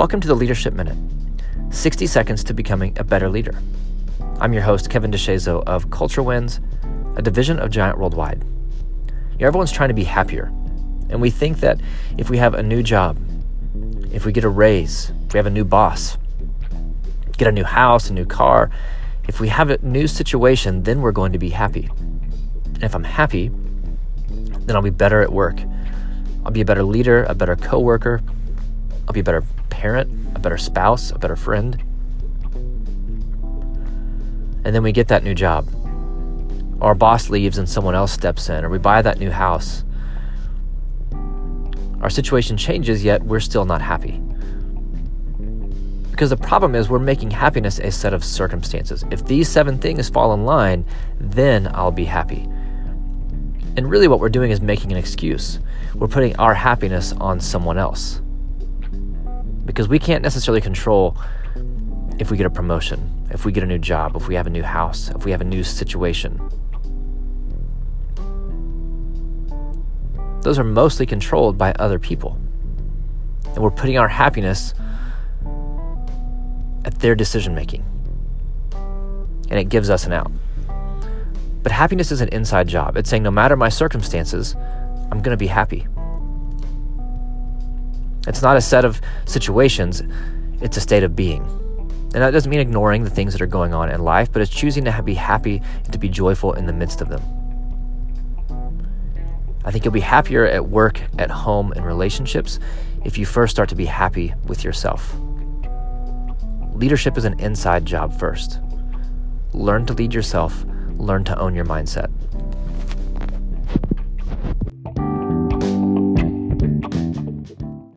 Welcome to the Leadership Minute 60 seconds to becoming a better leader. I'm your host, Kevin DeShazo of Culture Wins, a division of Giant Worldwide. You know, everyone's trying to be happier, and we think that if we have a new job, if we get a raise, if we have a new boss, get a new house, a new car, if we have a new situation, then we're going to be happy. And if I'm happy, then I'll be better at work. I'll be a better leader, a better coworker, I'll be a better parent, a better spouse, a better friend. And then we get that new job. Our boss leaves and someone else steps in, or we buy that new house. Our situation changes, yet we're still not happy. Because the problem is, we're making happiness a set of circumstances. If these seven things fall in line, then I'll be happy. And really, what we're doing is making an excuse. We're putting our happiness on someone else because we can't necessarily control if we get a promotion, if we get a new job, if we have a new house, if we have a new situation. Those are mostly controlled by other people. And we're putting our happiness at their decision making. And it gives us an out. But happiness is an inside job. It's saying no matter my circumstances, I'm going to be happy. It's not a set of situations, it's a state of being. And that doesn't mean ignoring the things that are going on in life, but it's choosing to be happy and to be joyful in the midst of them. I think you'll be happier at work, at home, and relationships if you first start to be happy with yourself. Leadership is an inside job first. Learn to lead yourself, learn to own your mindset.